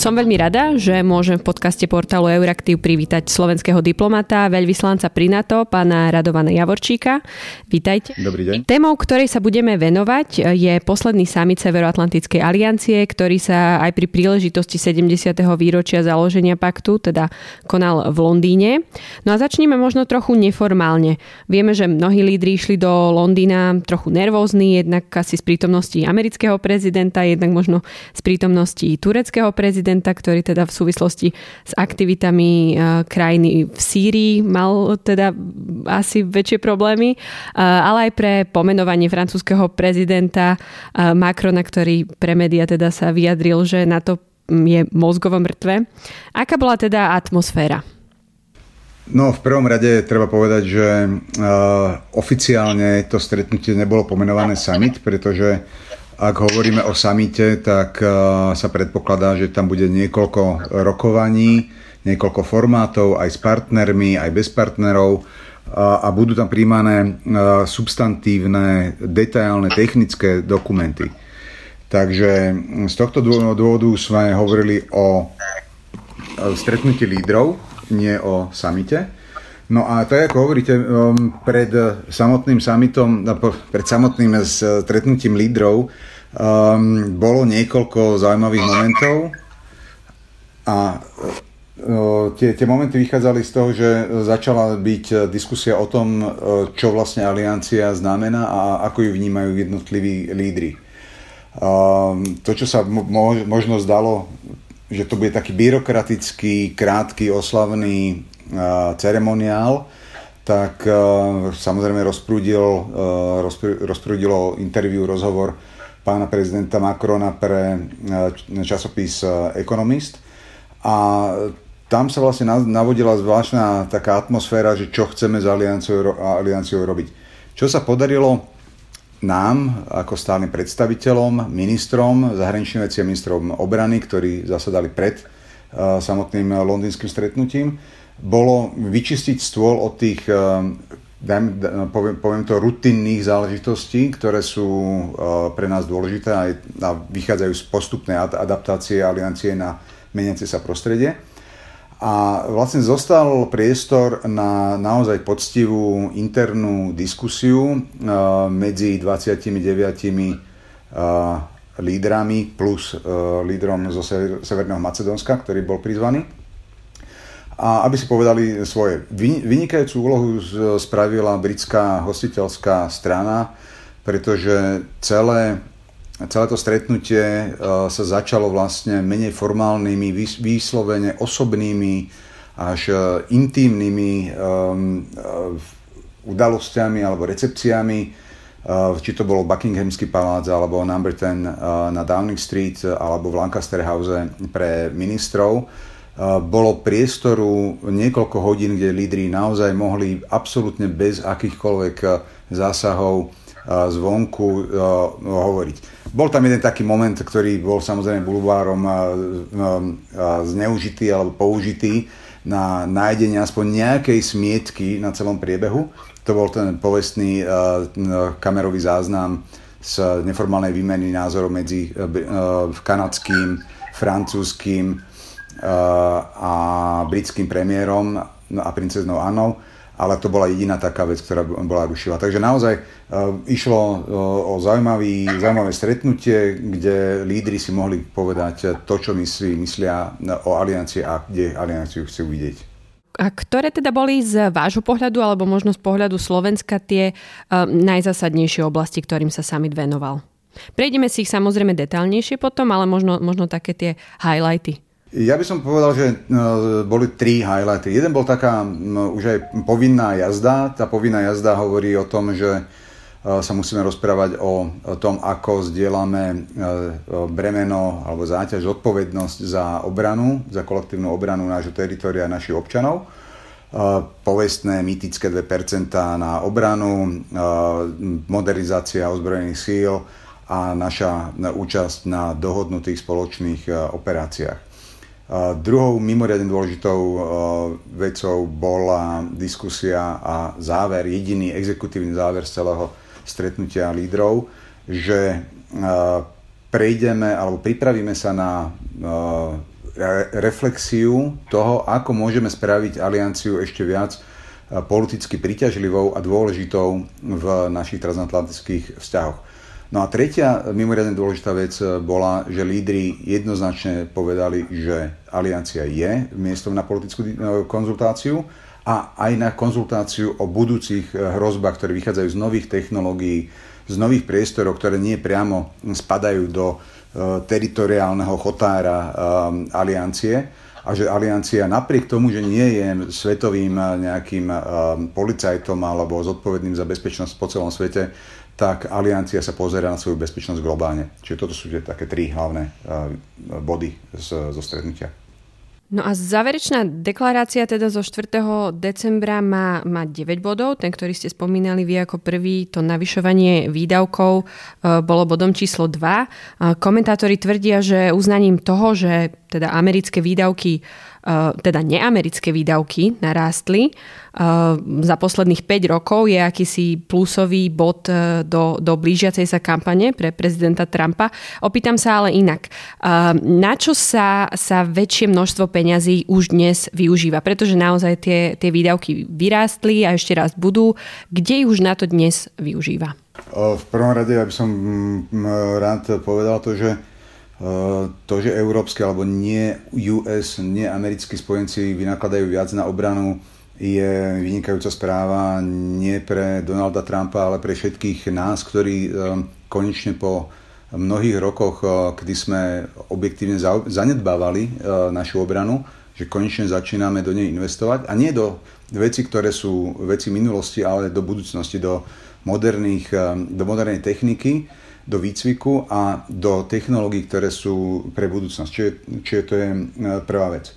Som veľmi rada, že môžem v podcaste portálu Euraktiv privítať slovenského diplomata, veľvyslanca pri NATO, pána Radovana Javorčíka. Vítajte. Dobrý deň. Témou, ktorej sa budeme venovať, je posledný summit Severoatlantickej aliancie, ktorý sa aj pri príležitosti 70. výročia založenia paktu, teda konal v Londýne. No a začneme možno trochu neformálne. Vieme, že mnohí lídri išli do Londýna trochu nervózni, jednak asi z prítomnosti amerického prezidenta, jednak možno z prítomnosti tureckého prezidenta prezidenta, ktorý teda v súvislosti s aktivitami e, krajiny v Sýrii mal teda asi väčšie problémy, e, ale aj pre pomenovanie francúzského prezidenta e, Macrona, ktorý pre média teda sa vyjadril, že na to je mozgovo mŕtve. Aká bola teda atmosféra? No, v prvom rade treba povedať, že uh, oficiálne to stretnutie nebolo pomenované summit, pretože ak hovoríme o samite, tak eh, sa predpokladá, že tam bude niekoľko rokovaní, niekoľko formátov, aj s partnermi, aj bez partnerov a budú tam príjmané eh, substantívne, detailné, technické dokumenty. Takže hm, z tohto dôvodu sme hovorili o stretnutí lídrov, nie o samite. No a je, ako hovoríte, um, pred samotným summitom, no, pred samotným stretnutím lídrov um, bolo niekoľko zaujímavých momentov a tie, tie momenty vychádzali z toho, že začala byť diskusia o tom, čo vlastne aliancia znamená a ako ju vnímajú jednotliví lídry. Um, to, čo sa mo- možno zdalo, že to bude taký byrokratický, krátky, oslavný ceremoniál, tak samozrejme rozprúdil, rozprúdilo interviu, rozhovor pána prezidenta Macrona pre časopis Economist. A tam sa vlastne navodila zvláštna taká atmosféra, že čo chceme s alianciou robiť. Čo sa podarilo nám, ako stálym predstaviteľom, ministrom zahraničných vecí a ministrom obrany, ktorí zasadali pred samotným londýnskym stretnutím, bolo vyčistiť stôl od tých, eh, dajme, poviem, poviem to, rutinných záležitostí, ktoré sú eh, pre nás dôležité a vychádzajú z postupnej adaptácie aliancie na meniace sa prostredie. A vlastne zostal priestor na naozaj poctivú internú diskusiu eh, medzi 29 lídrami plus lídrom zo Severného Macedónska, ktorý bol prizvaný a aby si povedali svoje. Vynikajúcu úlohu spravila britská hostiteľská strana, pretože celé, celé to stretnutie e, sa začalo vlastne menej formálnymi, výslovene osobnými až e, intímnymi um, udalosťami alebo recepciami, či to bolo Buckinghamský palác alebo Number 10 na Downing Street alebo v Lancaster House pre ministrov bolo priestoru niekoľko hodín, kde lídry naozaj mohli absolútne bez akýchkoľvek zásahov zvonku hovoriť. Bol tam jeden taký moment, ktorý bol samozrejme bulvárom zneužitý alebo použitý na nájdenie aspoň nejakej smietky na celom priebehu. To bol ten povestný kamerový záznam z neformálnej výmeny názorov medzi kanadským, francúzským, a britským premiérom a princeznou Annou, ale to bola jediná taká vec, ktorá bola rušila. Takže naozaj e, išlo e, o zaujímavý, zaujímavé stretnutie, kde lídry si mohli povedať to, čo myslí, myslia o aliancii a kde alianciu chcú vidieť. A ktoré teda boli z vášho pohľadu, alebo možno z pohľadu Slovenska tie uh, najzásadnejšie oblasti, ktorým sa summit venoval? Prejdeme si ich samozrejme detálnejšie potom, ale možno, možno také tie highlighty. Ja by som povedal, že no, boli tri highlighty. Jeden bol taká už aj povinná jazda. Tá povinná jazda hovorí o tom, že e, sa musíme rozprávať o, tom, ako zdieľame e, bremeno alebo záťaž, odpovednosť za obranu, za kolektívnu obranu nášho teritoria a našich občanov. E, povestné, mytické 2% na obranu, modernizácia ozbrojených síl a naša účasť na dohodnutých spoločných operáciách. Druhou mimoriadne dôležitou vecou bola diskusia a záver, jediný exekutívny záver z celého stretnutia lídrov, že prejdeme alebo pripravíme sa na reflexiu toho, ako môžeme spraviť alianciu ešte viac politicky príťažlivou a dôležitou v našich transatlantických vzťahoch. No a tretia mimoriadne dôležitá vec bola, že lídry jednoznačne povedali, že aliancia je miestom na politickú konzultáciu a aj na konzultáciu o budúcich hrozbách, ktoré vychádzajú z nových technológií, z nových priestorov, ktoré nie priamo spadajú do Eh, teritoriálneho chotára eh, aliancie. A že aliancia napriek tomu, že nie je svetovým eh, nejakým policajtom alebo zodpovedným za bezpečnosť po celom svete, tak aliancia sa pozera na svoju bezpečnosť globálne. Čiže toto sú tie také tri hlavné body zo stretnutia. No a záverečná deklarácia teda zo 4. decembra má, má 9 bodov. Ten, ktorý ste spomínali vy ako prvý, to navyšovanie výdavkov e, bolo bodom číslo 2. Komentátori tvrdia, že uznaním toho, že teda americké výdavky Eh, teda neamerické výdavky narástli. Eh, za posledných 5 rokov je akýsi plusový bod eh, do, do blížiacej sa kampane pre prezidenta Trumpa. Opýtam sa ale inak. Na čo sa, sa väčšie množstvo peňazí už dnes využíva? Pretože naozaj tie, tie výdavky vyrástli a ešte raz budú. Kde už na to dnes využíva? V prvom rade ja by som mm, rád povedal to, že to, že európske alebo nie US, nie americkí spojenci vynakladajú viac na obranu, je vynikajúca správa nie pre Donalda Trumpa, ale pre všetkých nás, ktorí e, konečne po mnohých rokoch, e, kedy sme objektívne zanedbávali našu obranu, že konečne začíname do nej investovať. A nie do veci, ktoré sú veci minulosti, ale do budúcnosti, do, moderných, do modernej techniky, do výcviku a do technológií, ktoré sú pre budúcnosť. Čiže, čiže to je e, prvá vec.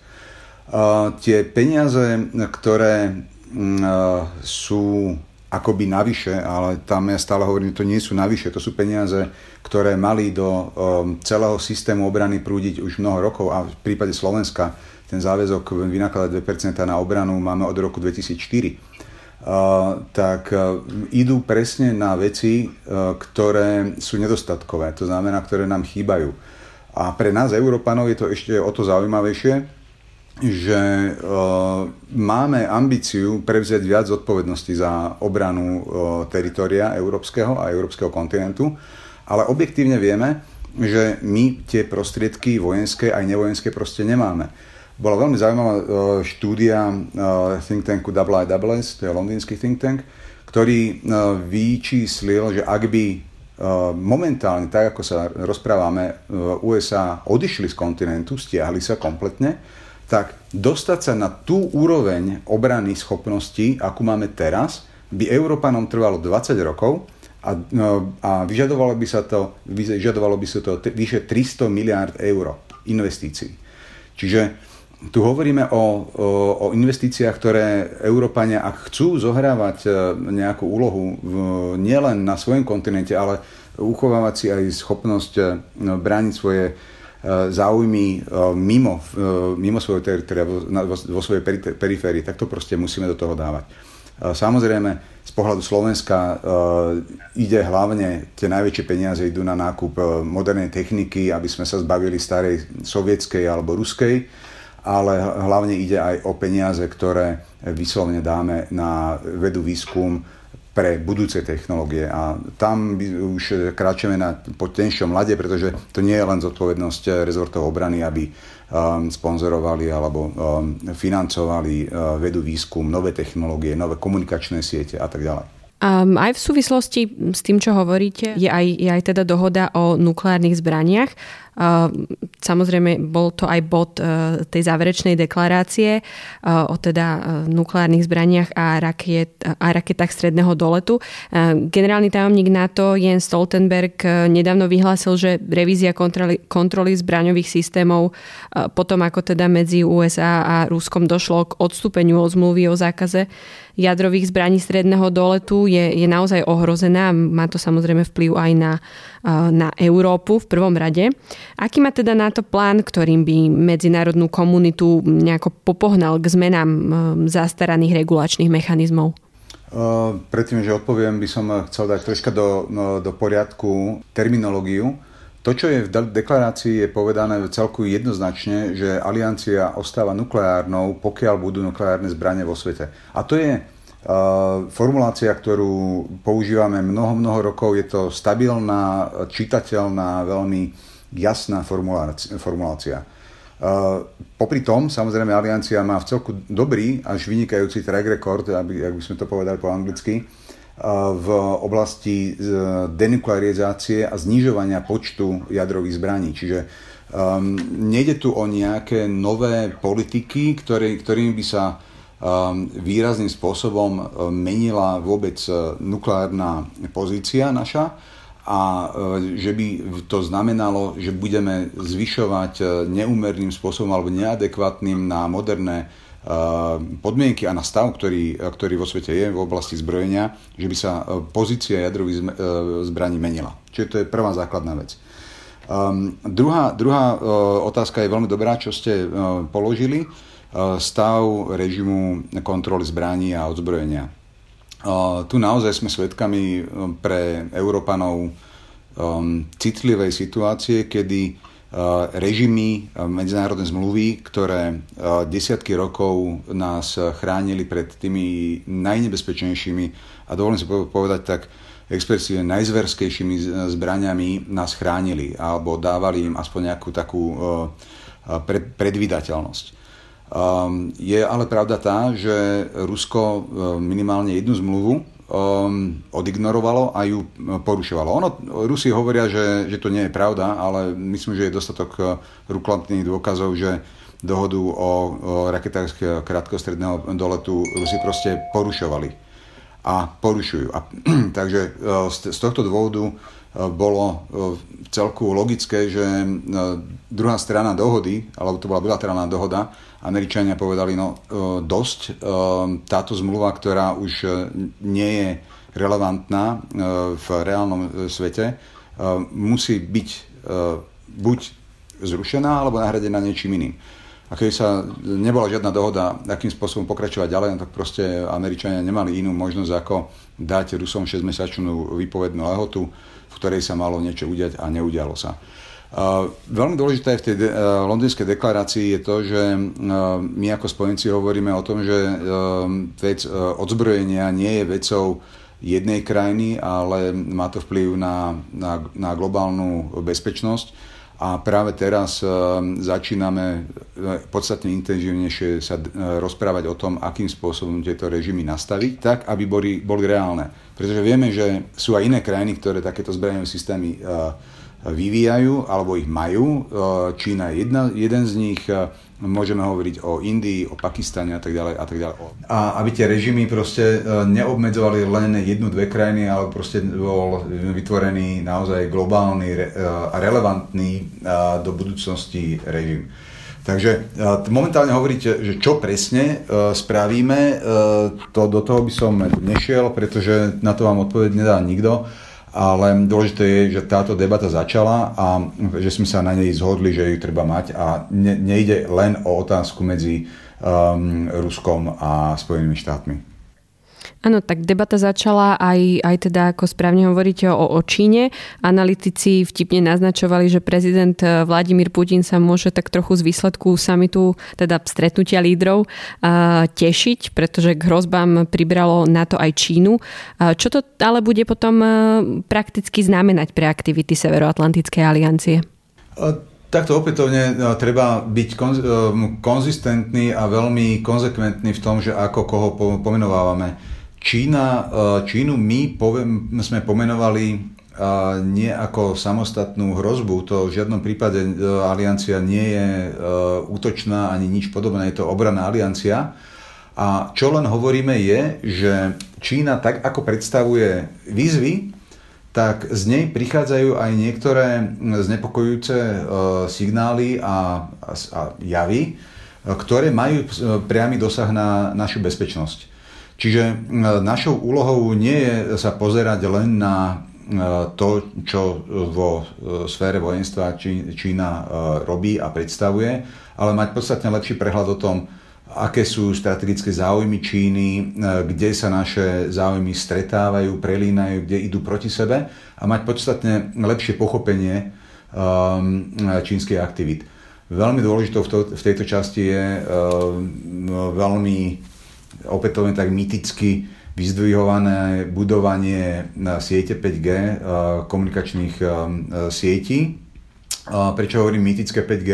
Uh, tie peniaze, ktoré uh, sú akoby navyše, ale tam ja stále hovorím, to nie sú navyše, to sú peniaze, ktoré mali do celého systému obrany prúdiť už mnoho rokov a v prípade Slovenska ten záväzok vynakladať 2% na obranu máme od roku 2004 tak e, idú presne na veci, e, ktoré sú nedostatkové, to znamená, ktoré nám chýbajú. A pre nás, Európanov, je to ešte o to zaujímavejšie, že e, máme ambíciu prevziať viac zodpovednosti za obranu teritoria európskeho a európskeho kontinentu, ale objektívne vieme, že my tie prostriedky vojenské aj nevojenské proste nemáme bola veľmi zaujímavá uh, štúdia uh, think tanku IISS, to je londýnsky think tank, ktorý uh, vyčíslil, že ak by momentálne, tak ako sa rozprávame, USA odišli z kontinentu, stiahli sa kompletne, tak dostať sa na tú úroveň obrany schopností, akú máme teraz, by Európanom trvalo 20 rokov a, a vyžadovalo by sa to, vyžadovalo by sa to vyše 300 miliárd eur investícií. Čiže tu hovoríme o, o, o investíciách, ktoré Európania, ak chcú zohrávať e, nejakú úlohu v, nielen na svojom kontinente, ale uchovávať si aj schopnosť e, brániť svoje e, záujmy mimo, mimo svojho teritoria, vo, vo svojej periférii, tak to proste musíme do toho dávať. Samozrejme, z pohľadu Slovenska ide hlavne, tie najväčšie peniaze idú na nákup modernej techniky, aby sme sa zbavili starej sovietskej alebo ruskej ale hlavne ide aj o peniaze, ktoré vyslovene dáme na vedu výskum pre budúce technológie. A tam už kráčame na tenšom lade, pretože to nie je len zodpovednosť rezortov obrany, aby um, sponzorovali alebo um, financovali uh, vedu výskum, nové technológie, nové komunikačné siete a tak ďalej. Um, aj v súvislosti s tým, čo hovoríte, je aj, je aj teda dohoda o nukleárnych zbraniach. Samozrejme, bol to aj bod e, tej záverečnej deklarácie e, o teda e, nukleárnych zbraniach a, raket, a raketách stredného doletu. Generálny tajomník NATO Jens Stoltenberg nedávno vyhlásil, že revízia kontroly, kontroly zbraňových systémov potom, ako teda medzi USA a Ruskom došlo k odstúpeniu od zmluvy o zákaze jadrových zbraní stredného doletu je, je naozaj ohrozená. Má to samozrejme vplyv aj na, na Európu v prvom rade. Aký má teda na to plán, ktorým by medzinárodnú komunitu nejako popohnal k zmenám zastaraných regulačných mechanizmov? Predtým, že odpoviem, by som chcel dať troška do, no, do poriadku terminológiu. To, čo je v deklarácii, je povedané celku jednoznačne, že aliancia ostáva nukleárnou, pokiaľ budú nukleárne zbranie vo svete. A to je formulácia, ktorú používame mnoho, mnoho rokov. Je to stabilná, čitateľná, veľmi jasná formulácia. Uh, popri tom, samozrejme, Aliancia má v celku dobrý až vynikajúci track record, aby, aby sme to povedali po anglicky, v oblasti denuklearizácie a znižovania počtu jadrových zbraní. Čiže um, nejde tu o nejaké nové politiky, ktoré, ktorými by sa výrazným spôsobom um, menila vôbec uh, nukleárna pozícia naša a uh, že by to znamenalo, že budeme zvyšovať uh, neúmerným spôsobom alebo neadekvátnym na moderné podmienky a na stav, ktorý, ktorý vo svete je v oblasti zbrojenia, že by sa pozícia jadrových zbraní menila. Čiže to je prvá základná vec. Um, druhá, druhá uh, otázka je veľmi dobrá, čo ste uh, položili. Uh, stav režimu kontroly zbraní a odzbrojenia. Tu naozaj sme svedkami pre Európanov um, citlivej situácie, kedy Eh, režimy, medzinárodné zmluvy, ktoré desiatky rokov nás chránili pred tými najnebezpečnejšími a dovolím si povedať tak expresívne najzverskejšími zbraniami nás chránili alebo dávali im aspoň nejakú takú predvydateľnosť. Je ale pravda tá, že Rusko minimálne jednu zmluvu um, odignorovalo a ju porušovalo. Ono, Rusi hovoria, že, že to nie je pravda, ale myslím, že je dostatok uh, ruklantných dôkazov, že dohodu o, o raketách krátkostredného doletu Rusi proste porušovali a porušujú. A, takže uh, z, tohto dôvodu bolo v celku logické, že druhá strana dohody, alebo to bola bilaterálna dohoda, Američania povedali, no dosť, táto zmluva, ktorá už nie je relevantná v reálnom svete, musí byť buď zrušená, alebo nahradená niečím iným. A keď sa nebola žiadna dohoda, akým spôsobom pokračovať ďalej, no tak proste Američania nemali inú možnosť, ako dať Rusom 6-mesačnú výpovednú lehotu, v ktorej sa malo niečo udiať a neudialo sa. Veľmi dôležité v tej de- londýnskej deklarácii je to, že my ako spojenci hovoríme o tom, že vec odzbrojenia nie je vecou jednej krajiny, ale má to vplyv na, na, na globálnu bezpečnosť. A práve teraz začíname podstatne intenzívnejšie sa rozprávať o tom, akým spôsobom tieto režimy nastaviť, tak, aby boli, boli reálne. Pretože vieme, že sú aj iné krajiny, ktoré takéto zbrojenie systémy vyvíjajú alebo ich majú. E, Čína je jedna, jeden z nich, e, môžeme hovoriť o Indii, o Pakistane a tak ďalej a tak ďalej. A aby tie režimy proste e, neobmedzovali len jednu, dve krajiny, ale proste bol vytvorený naozaj globálny a relevantný do budúcnosti režim. Takže momentálne hovoríte, že čo presne spravíme, to do toho by som nešiel, pretože na to vám odpoveď nedá nikto ale dôležité je, že táto debata začala a že sme sa na nej zhodli, že ju treba mať a ne, nejde len o otázku medzi um, Ruskom a Spojenými štátmi. Áno, tak debata začala aj, aj teda, ako správne hovoríte, o, o Číne. Analytici vtipne naznačovali, že prezident eh, Vladimír Putin sa môže tak trochu z výsledku samitu, teda stretnutia lídrov, uh, tešiť, pretože k hrozbám pribralo na to aj Čínu. Uh, čo to ale bude potom prakticky znamenať pre aktivity Severoatlantickej aliancie? Takto opätovne treba byť konzistentný a veľmi konzekventný v tom, že ako koho pomenovávame Čína, eh, Čínu my poviem, sme pomenovali eh, nie ako samostatnú hrozbu, to v žiadnom prípade eh, aliancia nie je útočná ani nič podobné, je to obranná aliancia. A čo len hovoríme je, že Čína tak ako predstavuje výzvy, tak z nej prichádzajú aj niektoré znepokojujúce signály a, a javy, ktoré majú priamy dosah na našu bezpečnosť. Čiže e, našou úlohou nie je sa pozerať len na e, to, čo vo e, sfére vojenstva Čína robí a predstavuje, ale mať podstatne lepší prehľad o tom, aké sú strategické záujmy Číny, kde sa naše záujmy stretávajú, prelínajú, kde idú proti sebe a mať podstatne lepšie pochopenie čínskych aktivít. Veľmi dôležitou v, to, v tejto časti je veľmi opätovne tak myticky vyzdvihované budovanie siete 5G komunikačných sietí. Prečo hovorím mytické 5G?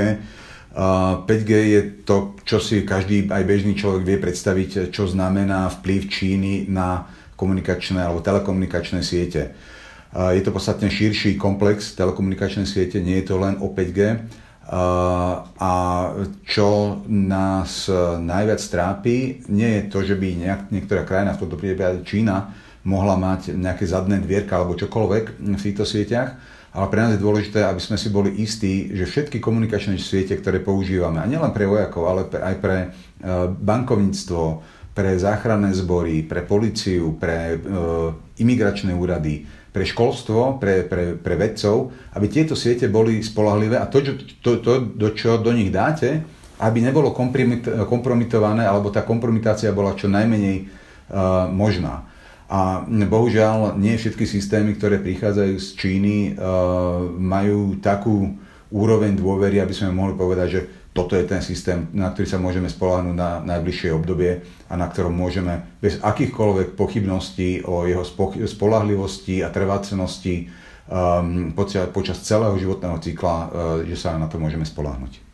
5G je to, čo si každý, aj bežný človek vie predstaviť, čo znamená vplyv Číny na komunikačné alebo telekomunikačné siete. Je to podstatne širší komplex telekomunikačnej siete, nie je to len o 5G. A čo nás najviac trápi, nie je to, že by nejak, niektorá krajina, v tomto prípade Čína, mohla mať nejaké zadné dvierka alebo čokoľvek v týchto sieťach, ale pre nás je dôležité, aby sme si boli istí, že všetky komunikačné siete, ktoré používame, a nielen pre vojakov, ale aj pre bankovníctvo, pre záchranné zbory, pre policiu, pre e, imigračné úrady, pre školstvo, pre, pre, pre vedcov, aby tieto siete boli spolahlivé a to, to, to, do čo do nich dáte, aby nebolo kompromitované, alebo tá kompromitácia bola čo najmenej uh, možná. A bohužiaľ nie všetky systémy, ktoré prichádzajú z Číny, uh, majú takú úroveň dôvery, aby sme mohli povedať, že toto je ten systém, na ktorý sa môžeme spolahnúť na najbližšie obdobie a na ktorom môžeme bez akýchkoľvek pochybností o jeho spolahlivosti a trvácenosti um, počas, celého životného cykla, uh, že sa na to môžeme spolahnuť.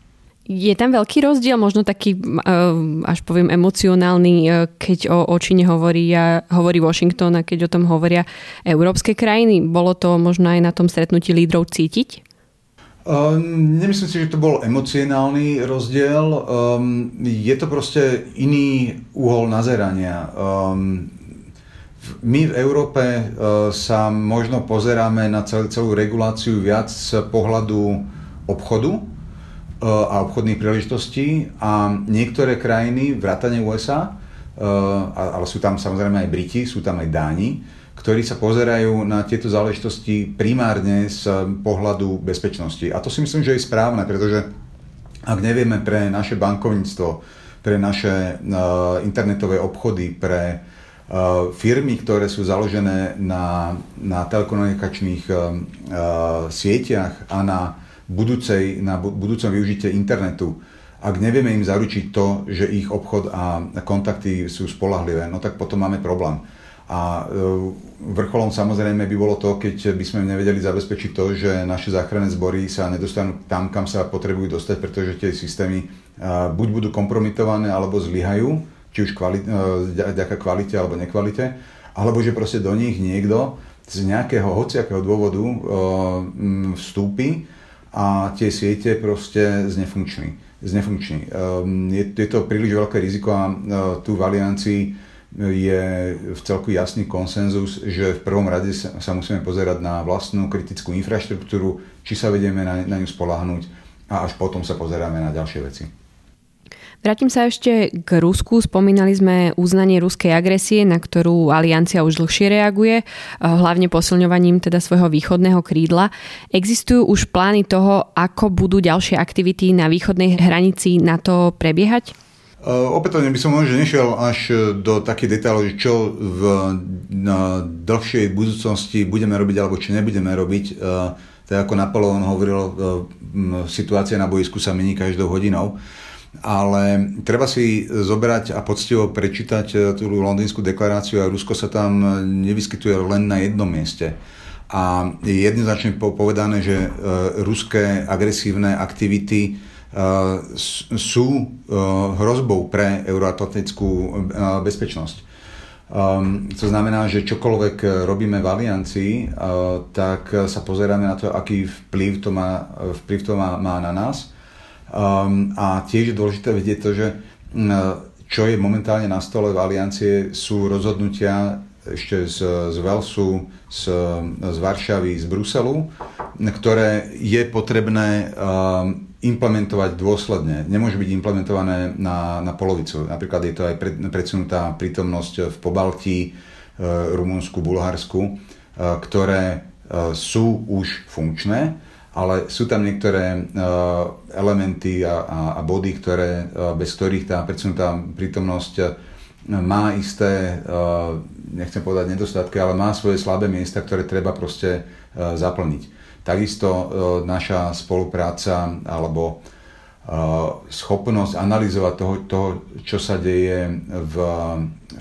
Je tam veľký rozdiel, možno taký, uh, až poviem, emocionálny, uh, keď o, o Číne hovorí, hovorí Washington a keď o tom hovoria európske krajiny. Bolo to možno aj na tom stretnutí lídrov cítiť? Um, nemyslím si, že to bol emocionálny rozdiel. Um, je to proste iný úhol nazerania. Um, my v Európe uh, sa možno pozeráme na celú, celú reguláciu viac z pohľadu obchodu uh, a obchodných príležitostí a niektoré krajiny, vrátane USA, uh, ale sú tam samozrejme aj Briti, sú tam aj Dáni, ktorí sa pozerajú na tieto záležitosti primárne z pohľadu bezpečnosti. A to si myslím, že je správne, pretože ak nevieme pre naše bankovníctvo, pre naše uh, internetové obchody, pre uh, firmy, ktoré sú založené na, na telekomunikačných uh, sieťach a na, budúcej, na budúcom využitie internetu, ak nevieme im zaručiť to, že ich obchod a kontakty sú spolahlivé, no tak potom máme problém. A e, vrcholom samozrejme by bolo to, keď by sme nevedeli zabezpečiť to, že naše záchranné zbory sa nedostanú tam, kam sa potrebujú dostať, pretože tie systémy e, buď budú kompromitované, alebo zlyhajú, či už kvalit, ďaká kvalite alebo nekvalite, alebo že proste do nich niekto z nejakého hociakého dôvodu e, vstúpi a tie siete proste znefunkční. znefunkční. Je to príliš veľké riziko a tu v Aliancii je v celku jasný konsenzus, že v prvom rade sa, musíme pozerať na vlastnú kritickú infraštruktúru, či sa vedieme na, na ňu spolahnúť a až potom sa pozeráme na ďalšie veci. Vrátim sa ešte k Rusku. Spomínali sme uznanie ruskej agresie, na ktorú aliancia už dlhšie reaguje, eh, hlavne posilňovaním teda svojho východného krídla. Existujú už plány toho, ako budú ďalšie aktivity na východnej hranici na to prebiehať? Eh, opätovne by som možno nešiel až eh, do takých detailov, čo v dlhšej budúcnosti budeme robiť alebo čo nebudeme robiť. Eh, tak ako Napoleon hovoril, situácia na boisku sa mení každou hodinou. Ale treba si zobrať a poctivo prečítať tú londýnsku deklaráciu a Rusko sa tam nevyskytuje len na jednom mieste. A je jednoznačne povedané, že ruské agresívne aktivity sú e, hrozbou pre euroatlantickú e, bezpečnosť. Um, to znamená, že čokoľvek robíme v aliancii, uh, tak sa pozeráme na to, aký vplyv to má, vplyv to má, má na nás. Um, a tiež je dôležité vedieť to, že uh, čo je momentálne na stole v aliancie, sú rozhodnutia ešte z, z Velsu, z, z Varšavy, z Bruselu, ktoré je potrebné um, implementovať dôsledne. Nemôže byť implementované na, na polovicu. Napríklad je to aj pred, predsunutá prítomnosť v Pobaltí, e, Rumunsku, Bulharsku, e, ktoré e, sú už funkčné, ale sú tam niektoré e, elementy a, a, a body, ktoré, e, bez ktorých tá predsunutá prítomnosť má isté, nechcem povedať nedostatky, ale má svoje slabé miesta, ktoré treba proste zaplniť. Takisto naša spolupráca alebo schopnosť analyzovať toho, toho čo sa deje v,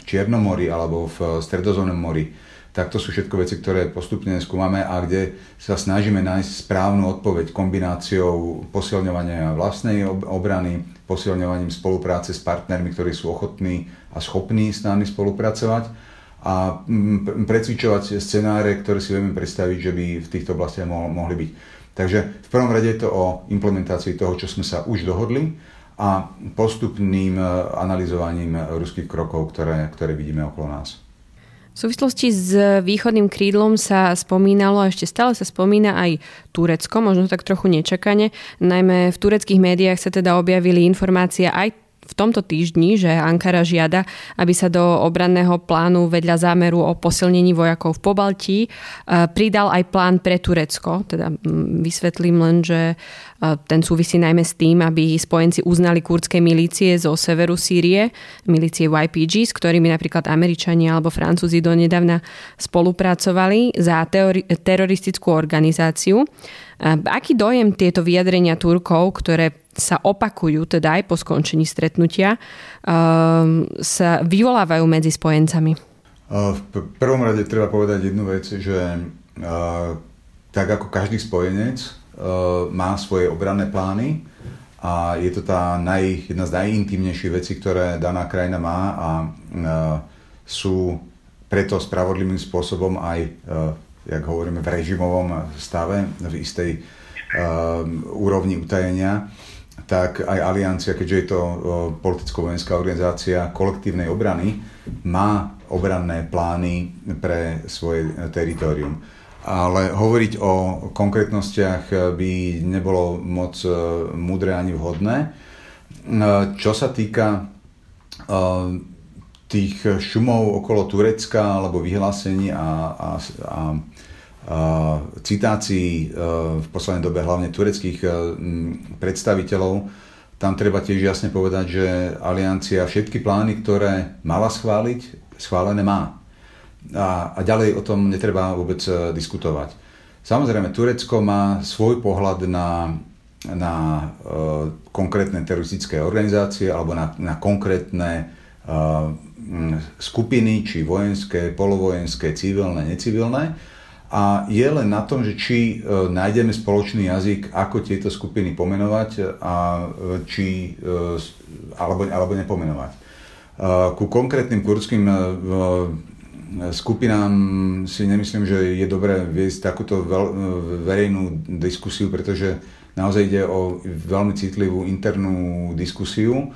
Čiernom mori alebo v Stredozónnom mori, tak to sú všetko veci, ktoré postupne skúmame a kde sa snažíme nájsť správnu odpoveď kombináciou posilňovania vlastnej obrany, posilňovaním spolupráce s partnermi, ktorí sú ochotní a schopní s nami spolupracovať a precvičovať scenáre, ktoré si vieme predstaviť, že by v týchto oblastiach mohli byť. Takže v prvom rade je to o implementácii toho, čo sme sa už dohodli a postupným e, analyzovaním ruských krokov, ktoré, ktoré vidíme okolo nás. V súvislosti s východným krídlom sa spomínalo a ešte stále sa spomína aj Turecko, možno tak trochu nečakane. Najmä v tureckých médiách sa teda objavili informácie aj v tomto týždni, že Ankara žiada, aby sa do obranného plánu vedľa zámeru o posilnení vojakov v Pobaltí e, pridal aj plán pre Turecko. Teda vysvetlím len, že ten súvisí najmä s tým, aby spojenci uznali kurdské milície zo severu Sýrie, milície YPG, s ktorými napríklad Američania alebo Francúzi donedávna spolupracovali za teroristickú organizáciu. Aký dojem tieto vyjadrenia Turkov, ktoré sa opakujú, teda aj po skončení stretnutia, um, sa vyvolávajú medzi spojencami? V prvom rade treba povedať jednu vec, že tak ako každý spojenec má svoje obranné plány a je to tá naj, jedna z najintimnejších vecí, ktoré daná krajina má a sú preto spravodlivým spôsobom aj, jak hovoríme, v režimovom stave, v istej úrovni utajenia tak aj Aliancia, keďže je to politicko-vojenská organizácia kolektívnej obrany, má obranné plány pre svoje teritorium. Ale hovoriť o konkrétnostiach by nebolo moc e, múdre ani vhodné. E, čo sa týka tých šumov okolo Turecka alebo vyhlásení a, a, a citácií e, v poslednej dobe hlavne tureckých predstaviteľov, tam treba tiež jasne povedať, že Aliancia všetky plány, ktoré mala schváliť, schválené má. A, a ďalej o tom netreba vôbec e, diskutovať. Samozrejme, Turecko má svoj pohľad na, na uh, konkrétne teroristické organizácie alebo na, na konkrétne uh, skupiny, či vojenské, polovojenské, civilné, necivilné a je len na tom, že či e, nájdeme spoločný jazyk, ako tieto skupiny pomenovať a e, či, e, alebo, alebo nepomenovať. Ku konkrétnym kurdským skupinám si nemyslím, že je dobré viesť takúto verejnú diskusiu, pretože naozaj ide o veľmi citlivú internú diskusiu,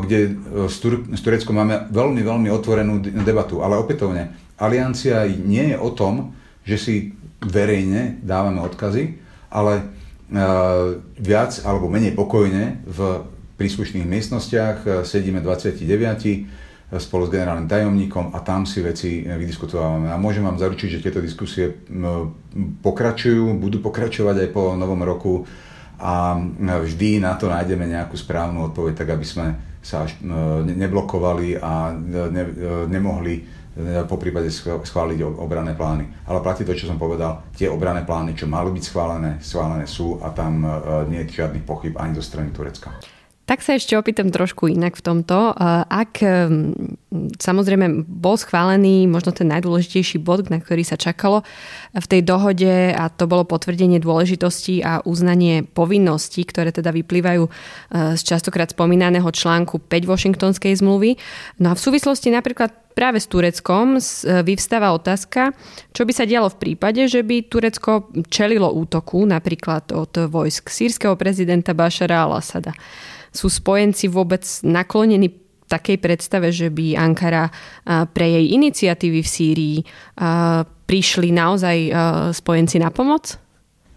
kde s Tureckom máme veľmi, veľmi otvorenú debatu. Ale opätovne, aliancia nie je o tom, že si verejne dávame odkazy, ale e, viac alebo menej pokojne v príslušných miestnostiach e, sedíme 29 e, spolu s generálnym tajomníkom a tam si veci vydiskutovávame. A môžem vám zaručiť, že tieto diskusie pokračujú, budú pokračovať aj po novom roku a vždy na to nájdeme nejakú správnu odpoveď, tak aby sme sa až neblokovali a ne, nemohli E, po prípade schváliť obrané plány. Ale platí to, čo som povedal, tie obrané plány, čo mali byť schválené, schválené sú a tam e, nie je žiadnych pochyb ani zo strany Turecka. Tak sa ešte opýtam trošku inak v tomto. E, ak samozrejme bol schválený možno ten najdôležitejší bod, na ktorý sa čakalo v tej dohode a to bolo potvrdenie dôležitosti a uznanie povinností, ktoré teda vyplývajú z častokrát spomínaného článku 5 Washingtonskej zmluvy. No a v súvislosti napríklad práve s Tureckom e, vyvstáva otázka, čo by sa dialo v prípade, že by Turecko čelilo útoku napríklad od vojsk sírskeho prezidenta Bašara al-Assada. Sú spojenci vôbec naklonení takej predstave, že by Ankara e, pre jej iniciatívy v Sýrii e, prišli naozaj spojenci na pomoc?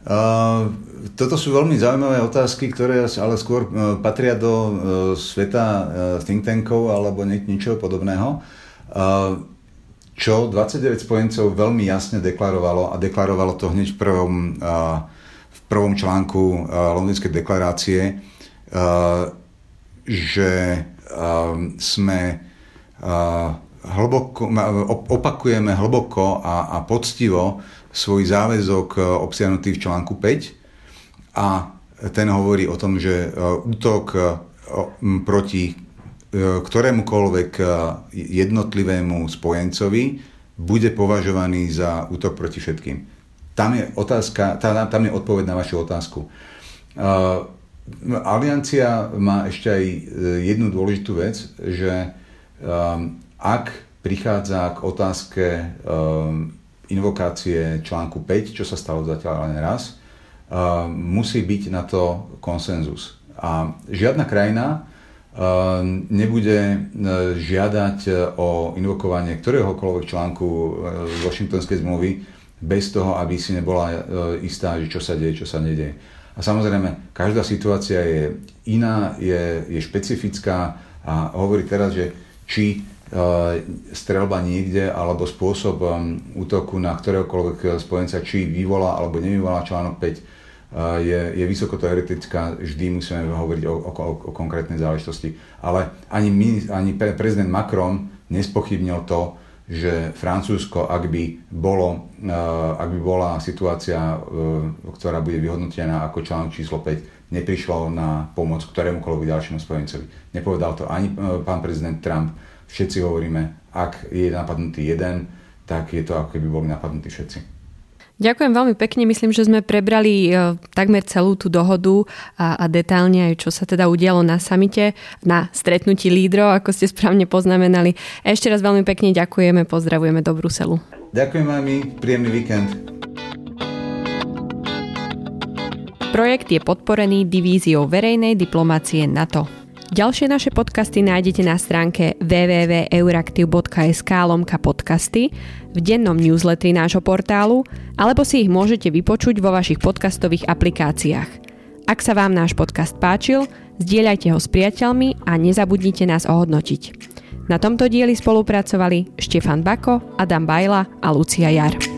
Uh, toto sú veľmi zaujímavé otázky, ktoré ale skôr patria do uh, sveta uh, think tankov alebo niečoho podobného čo 29 spojencov veľmi jasne deklarovalo a deklarovalo to hneď v prvom, v prvom článku Londýnskej deklarácie, že sme hlboko, opakujeme hlboko a, a poctivo svoj záväzok obsiahnutý v článku 5 a ten hovorí o tom, že útok proti ktorémukoľvek jednotlivému spojencovi bude považovaný za útok proti všetkým. Tam je, otázka, tam je odpoveď na vašu otázku. Aliancia má ešte aj e, jednu dôležitú vec, že um, ak prichádza k otázke um, invokácie článku 5, čo sa stalo zatiaľ len raz, um, musí byť na to konsenzus. A žiadna krajina um, nebude žiadať o invokovanie ktoréhokoľvek článku uh, Washingtonskej zmluvy bez toho, aby si nebola istá, že čo sa deje, čo sa nedieje. A samozrejme, každá situácia je iná, je, je špecifická a hovorí teraz, že či uh, strelba niekde alebo spôsob um, útoku na ktoréhokoľvek spojenca, či vyvolá alebo nevyvolá článok 5, uh, je, je vysoko teoretická, vždy musíme hovoriť o, o, o konkrétnej záležitosti. Ale ani, my, ani prezident Macron nespochybnil to, že Francúzsko, ak by, bolo, eh, ak by bola situácia, eh, ktorá bude vyhodnotená ako článok číslo 5, neprišlo na pomoc ktorémukoľvek ďalšiemu spojencovi. Nepovedal to ani eh, pán prezident Trump. Všetci hovoríme, ak je napadnutý jeden, tak je to ako keby boli napadnutí všetci. Ďakujem veľmi pekne. Myslím, že sme prebrali e, takmer celú tú dohodu a, a detálne aj čo sa teda udialo na samite, na stretnutí lídrov, ako ste správne poznamenali. Ešte raz veľmi pekne ďakujeme, pozdravujeme do Bruselu. Ďakujem vám, príjemný víkend. Projekt je podporený divíziou verejnej diplomácie NATO. Ďalšie naše podcasty nájdete na stránke www.euraktiv.sk lomka podcasty, v dennom newsletteri nášho portálu, alebo si ich môžete vypočuť vo vašich podcastových aplikáciách. Ak sa vám náš podcast páčil, zdieľajte ho s priateľmi a nezabudnite nás ohodnotiť. Na tomto dieli spolupracovali Štefan Bako, Adam Bajla a Lucia Jar.